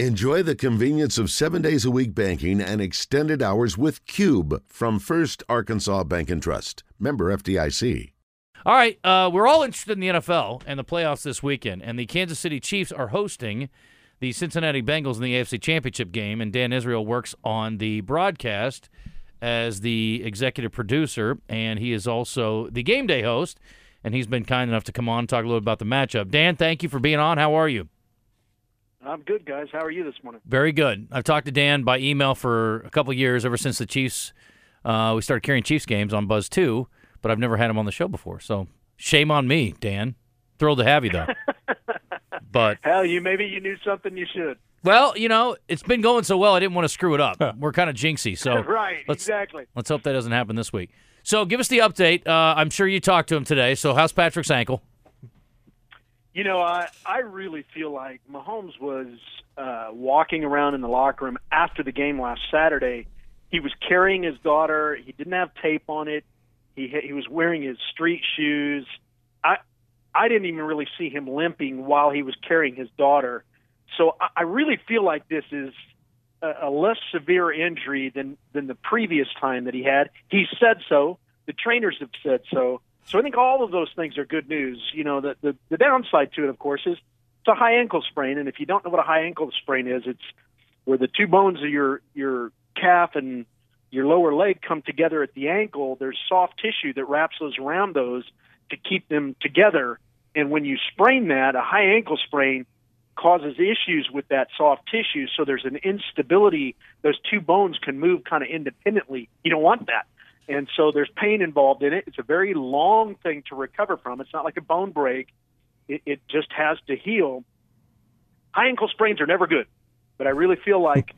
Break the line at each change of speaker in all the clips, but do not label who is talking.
Enjoy the convenience of seven days a week banking and extended hours with Cube from First Arkansas Bank and Trust. Member FDIC.
All right, uh, we're all interested in the NFL and the playoffs this weekend, and the Kansas City Chiefs are hosting the Cincinnati Bengals in the AFC Championship game, and Dan Israel works on the broadcast as the executive producer, and he is also the game day host, and he's been kind enough to come on and talk a little about the matchup. Dan, thank you for being on. How are you?
I'm good, guys. How are you this morning?
Very good. I've talked to Dan by email for a couple of years, ever since the Chiefs. Uh, we started carrying Chiefs games on Buzz Two, but I've never had him on the show before. So shame on me, Dan. Thrilled to have you though. but
hell, you maybe you knew something you should.
Well, you know, it's been going so well, I didn't want to screw it up. We're kind of jinxy, so
right,
let's,
exactly.
Let's hope that doesn't happen this week. So, give us the update. Uh, I'm sure you talked to him today. So, how's Patrick's ankle?
You know, I I really feel like Mahomes was uh, walking around in the locker room after the game last Saturday. He was carrying his daughter. He didn't have tape on it. He he was wearing his street shoes. I I didn't even really see him limping while he was carrying his daughter. So I, I really feel like this is a, a less severe injury than than the previous time that he had. He said so. The trainers have said so. So I think all of those things are good news. You know, the, the, the downside to it, of course, is it's a high ankle sprain. And if you don't know what a high ankle sprain is, it's where the two bones of your, your calf and your lower leg come together at the ankle. There's soft tissue that wraps those around those to keep them together. And when you sprain that, a high ankle sprain causes issues with that soft tissue. So there's an instability. Those two bones can move kind of independently. You don't want that. And so there's pain involved in it. It's a very long thing to recover from. It's not like a bone break. It, it just has to heal. High ankle sprains are never good, but I really feel like,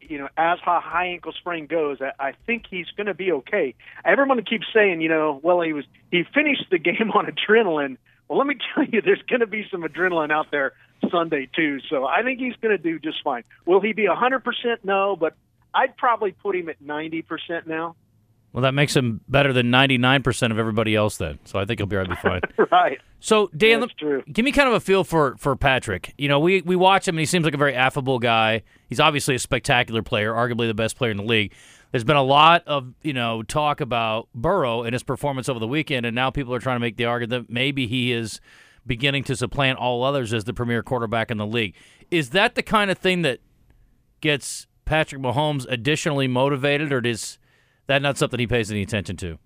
you know, as high ankle sprain goes, I, I think he's going to be okay. Everyone keeps saying, you know, well, he was he finished the game on adrenaline. Well, let me tell you, there's going to be some adrenaline out there Sunday too. So I think he's going to do just fine. Will he be 100%? No, but I'd probably put him at 90% now.
Well, that makes him better than 99% of everybody else then. So I think he'll be right be fine.
right.
So, Dan, give me kind of a feel for, for Patrick. You know, we, we watch him and he seems like a very affable guy. He's obviously a spectacular player, arguably the best player in the league. There's been a lot of, you know, talk about Burrow and his performance over the weekend, and now people are trying to make the argument that maybe he is beginning to supplant all others as the premier quarterback in the league. Is that the kind of thing that gets Patrick Mahomes additionally motivated, or does that not something he pays any attention to?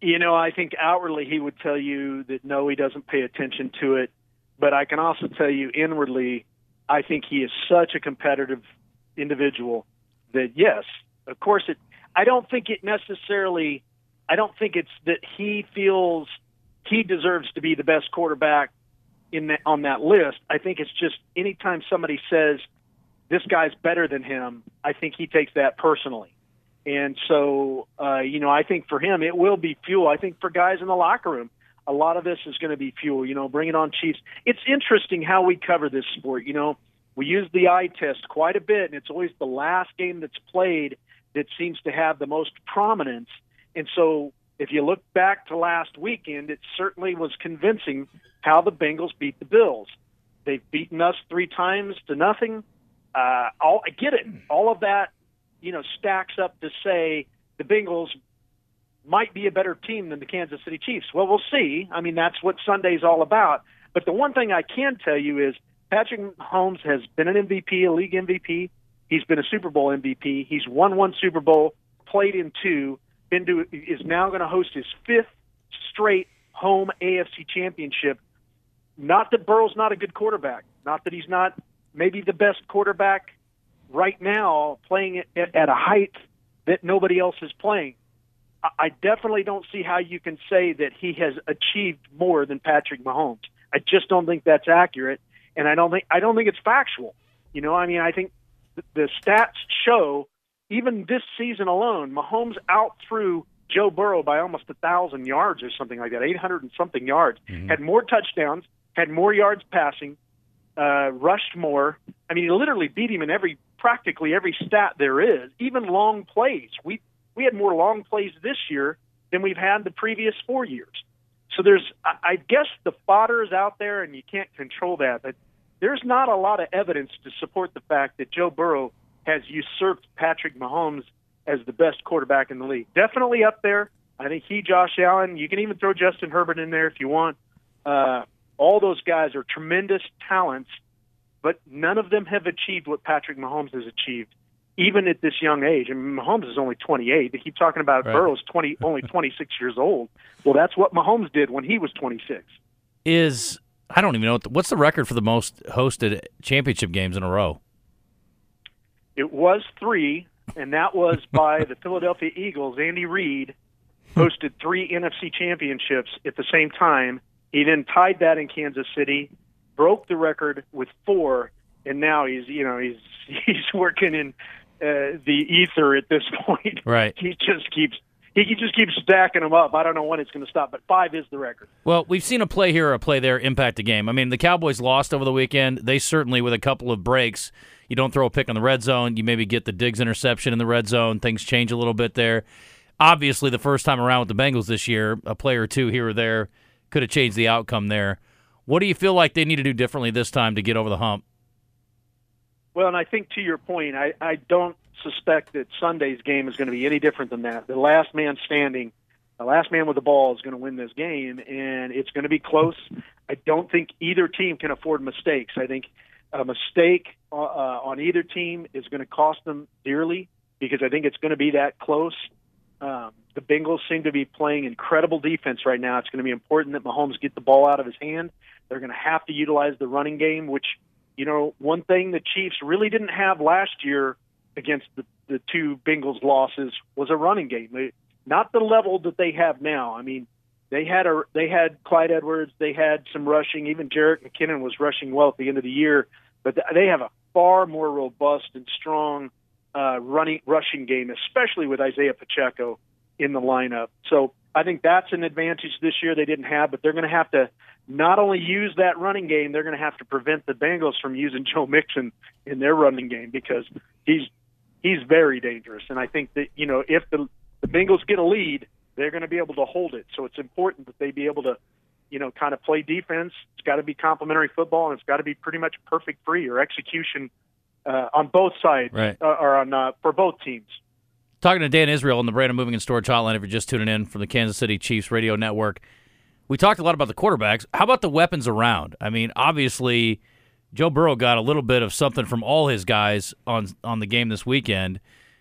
You know, I think outwardly he would tell you that no, he doesn't pay attention to it. But I can also tell you inwardly, I think he is such a competitive individual that yes, of course it. I don't think it necessarily. I don't think it's that he feels he deserves to be the best quarterback in that, on that list. I think it's just anytime somebody says this guy's better than him, I think he takes that personally. And so, uh, you know, I think for him, it will be fuel. I think for guys in the locker room, a lot of this is going to be fuel. You know, bring it on Chiefs. It's interesting how we cover this sport. You know, we use the eye test quite a bit, and it's always the last game that's played that seems to have the most prominence. And so, if you look back to last weekend, it certainly was convincing how the Bengals beat the Bills. They've beaten us three times to nothing. Uh, all I get it. All of that you know, stacks up to say the Bengals might be a better team than the Kansas City Chiefs. Well, we'll see. I mean, that's what Sunday's all about. But the one thing I can tell you is Patrick Mahomes has been an MVP, a league MVP. He's been a Super Bowl MVP. He's won one Super Bowl, played in two, been to is now going to host his fifth straight home AFC championship. Not that Burrow's not a good quarterback, not that he's not maybe the best quarterback right now playing at, at a height that nobody else is playing. I definitely don't see how you can say that he has achieved more than Patrick Mahomes. I just don't think that's accurate, and I don't think I don't think it's factual. You know, I mean, I think the stats show even this season alone, Mahomes out threw Joe Burrow by almost a thousand yards or something like that, eight hundred and something yards. Mm-hmm. Had more touchdowns, had more yards passing, uh, rushed. I mean, he literally beat him in every practically every stat there is, even long plays. We we had more long plays this year than we've had the previous four years. So there's, I guess, the fodder is out there, and you can't control that. But there's not a lot of evidence to support the fact that Joe Burrow has usurped Patrick Mahomes as the best quarterback in the league. Definitely up there. I think he, Josh Allen, you can even throw Justin Herbert in there if you want. Uh, all those guys are tremendous talents, but none of them have achieved what Patrick Mahomes has achieved, even at this young age. I mean, Mahomes is only 28. They keep talking about right. Burrow's 20, only 26 years old. Well, that's what Mahomes did when he was 26.
Is I don't even know what's the record for the most hosted championship games in a row.
It was three, and that was by the Philadelphia Eagles. Andy Reid hosted three NFC championships at the same time. He then tied that in Kansas City, broke the record with four, and now he's you know he's he's working in uh, the ether at this point.
Right.
He just keeps he just keeps stacking them up. I don't know when it's going to stop, but five is the record.
Well, we've seen a play here, a play there impact the game. I mean, the Cowboys lost over the weekend. They certainly, with a couple of breaks, you don't throw a pick on the red zone. You maybe get the Diggs interception in the red zone. Things change a little bit there. Obviously, the first time around with the Bengals this year, a play or two here or there could have changed the outcome there. What do you feel like they need to do differently this time to get over the hump?
Well, and I think to your point, I, I don't suspect that Sunday's game is going to be any different than that. The last man standing, the last man with the ball is going to win this game, and it's going to be close. I don't think either team can afford mistakes. I think a mistake uh, uh on either team is going to cost them dearly because I think it's going to be that close. Um, the Bengals seem to be playing incredible defense right now. It's going to be important that Mahomes get the ball out of his hand. They're going to have to utilize the running game, which, you know, one thing the Chiefs really didn't have last year against the, the two Bengals losses was a running game. Not the level that they have now. I mean, they had a they had Clyde Edwards, they had some rushing. Even Jerick McKinnon was rushing well at the end of the year, but they have a far more robust and strong uh, running rushing game, especially with Isaiah Pacheco in the lineup. So I think that's an advantage this year they didn't have, but they're going to have to not only use that running game, they're going to have to prevent the Bengals from using Joe Mixon in their running game because he's he's very dangerous. And I think that you know if the the Bengals get a lead, they're going to be able to hold it. So it's important that they be able to, you know, kind of play defense. It's got to be complementary football, and it's got to be pretty much perfect free or execution uh, on both sides,
right.
uh, or on uh, for both teams.
Talking to Dan Israel on the Brandon Moving and Storage Hotline. If you're just tuning in from the Kansas City Chiefs radio network, we talked a lot about the quarterbacks. How about the weapons around? I mean, obviously Joe Burrow got a little bit of something from all his guys on on the game this weekend.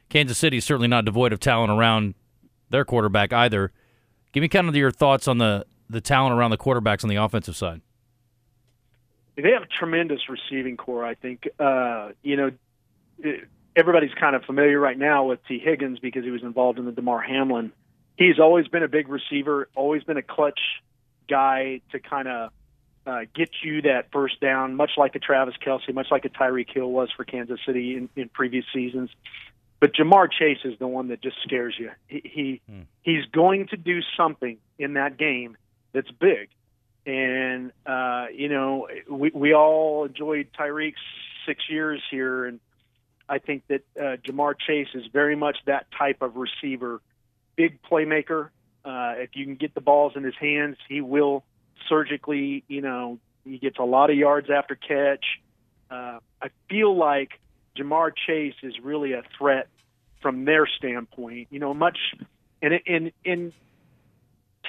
Kansas City is certainly not devoid of talent around their quarterback either. Give me kind of your thoughts on the the talent around the quarterbacks on the offensive side.
They have a tremendous receiving corps. I think uh, you know everybody's kind of familiar right now with Tee Higgins because he was involved in the Damar Hamlin. He's always been a big receiver, always been a clutch guy to kind of uh, get you that first down, much like a Travis Kelce, much like a Tyreek Hill was for Kansas City in, in previous seasons. But Ja'Marr Chase is the one that just scares you. He, he hmm. he's going to do something in that game that's big, and uh, you know we we all enjoyed Tyreek's six years here, and I think that uh, Ja'Marr Chase is very much that type of receiver, big playmaker. Uh, if you can get the balls in his hands, he will surgically, you know, he gets a lot of yards after catch. Uh, I feel like Ja'Marr Chase is really a threat from their standpoint. You know, much and and and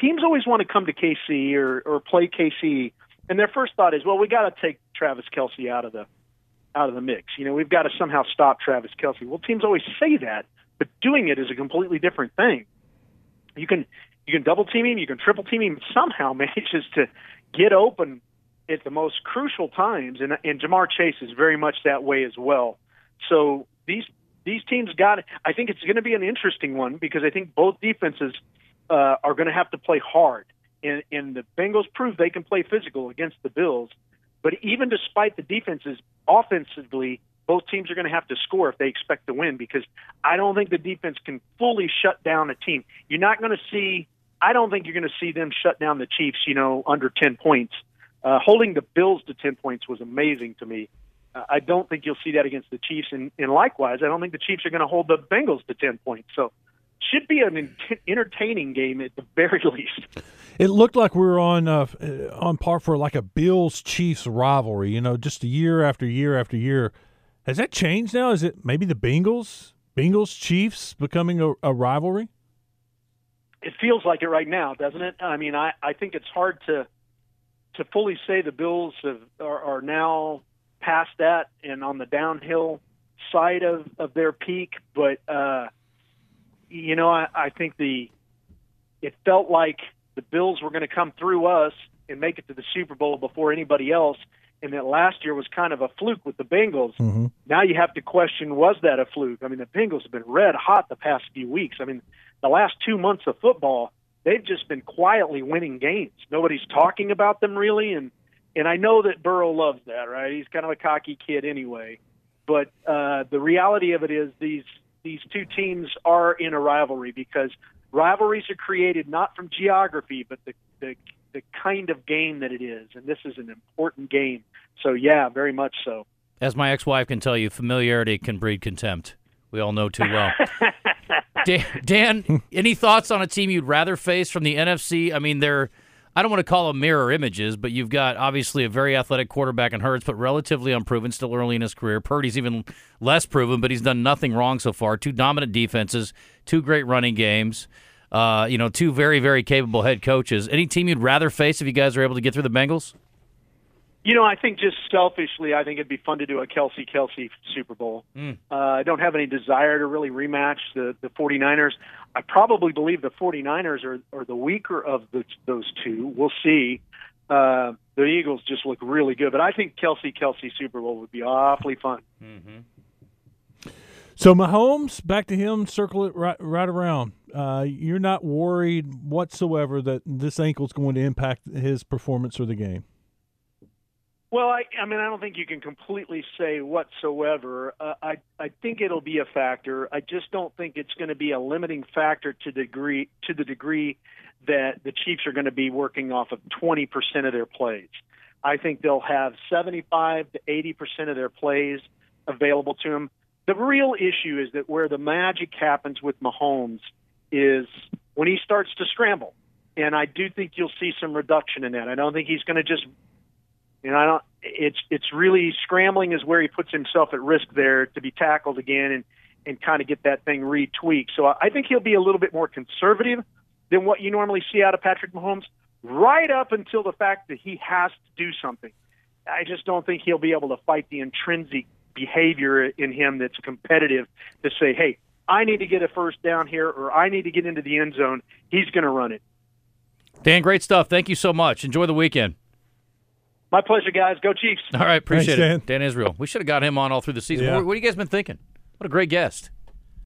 teams always want to come to KC or or play KC, and their first thought is, well, we got to take Travis Kelce out of the out of the mix. You know, we've got to somehow stop Travis Kelce. Well, teams always say that, but doing it is a completely different thing. You can you can double team him, you can triple team him, somehow manages to get open at the most crucial times. And, and Ja'Marr Chase is very much that way as well. So these these teams got. I think it's going to be an interesting one because I think both defenses uh, are going to have to play hard. And, and the Bengals proved they can play physical against the Bills. But even despite the defenses, offensively, both teams are going to have to score if they expect to win because I don't think the defense can fully shut down a team. You're not going to see I don't think you're going to see them shut down the Chiefs, you know, under 10 points. Uh, holding the Bills to 10 points was amazing to me. Uh, I don't think you'll see that against the Chiefs. And, and likewise, I don't think the Chiefs are going to hold the Bengals to 10 points. So should be an entertaining game at the very least.
It looked like we were on uh, on par for like a Bills Chiefs rivalry. You know, just a year after year after year. Has that changed now? Is it maybe the Bengals, Bengals Chiefs becoming a, a rivalry?
It feels like it right now, doesn't it? I mean, I, I think it's hard to to fully say the Bills have, are, are now past that and on the downhill side of, of their peak, but uh, you know, I, I think the it felt like the Bills were going to come through us and make it to the Super Bowl before anybody else, and that last year was kind of a fluke with the Bengals.
Mm-hmm.
Now you have to question was that a fluke? I mean, the Bengals have been red hot the past few weeks. I mean, the last two months of football, they've just been quietly winning games. Nobody's talking about them really, and and I know that Burrow loves that, right? He's kind of a cocky kid anyway. But uh, the reality of it is these these two teams are in a rivalry because rivalries are created not from geography, but the, the the kind of game that it is, and this is an important game. So yeah, very much so.
As my ex-wife can tell you, familiarity can breed contempt. We all know too well. Dan, Dan, any thoughts on a team you'd rather face from the NFC? I mean, they're I don't want to call them mirror images, but you've got obviously a very athletic quarterback in Hurts, but relatively unproven, still early in his career. Purdy's even less proven, but he's done nothing wrong so far. Two dominant defenses, two great running games. Uh, you know, two very, very capable head coaches. Any team you'd rather face if you guys are able to get through the Bengals?
You know, I think just selfishly, I think it'd be fun to do a Kelce Kelce Super Bowl.
Mm.
Uh, I don't have any desire to really rematch the the 49ers. I probably believe the 49ers are are the weaker of the, those two. We'll see. Uh, the Eagles just look really good, but I think Kelce Kelce Super Bowl would be awfully fun.
Mm-hmm.
So Mahomes, back to him. Circle it right right around. Uh, you're not worried whatsoever that this ankle is going to impact his performance or the game.
Well, I, I mean, I don't think you can completely say whatsoever. Uh, I, I think it'll be a factor. I just don't think it's going to be a limiting factor to degree to the degree that the Chiefs are going to be working off of 20% of their plays. I think they'll have 75 to 80% of their plays available to them. The real issue is that where the magic happens with Mahomes is when he starts to scramble. And I do think you'll see some reduction in that. I don't think he's going to just you know, I don't. It's it's really scrambling is where he puts himself at risk there to be tackled again and and kind of get that thing retweaked. So I think he'll be a little bit more conservative than what you normally see out of Patrick Mahomes, right up until the fact that he has to do something. I just don't think he'll be able to fight the intrinsic behavior in him that's competitive to say, hey, I need to get a first down here or I need to get into the end zone. He's going to run it.
Dan, great stuff. Thank you so much. Enjoy the weekend.
My pleasure, guys. Go Chiefs.
All right, appreciate
Thanks,
it. Dan Israel. We should have got him on all through the season.
Yeah.
What, what have you guys been thinking? What a great guest.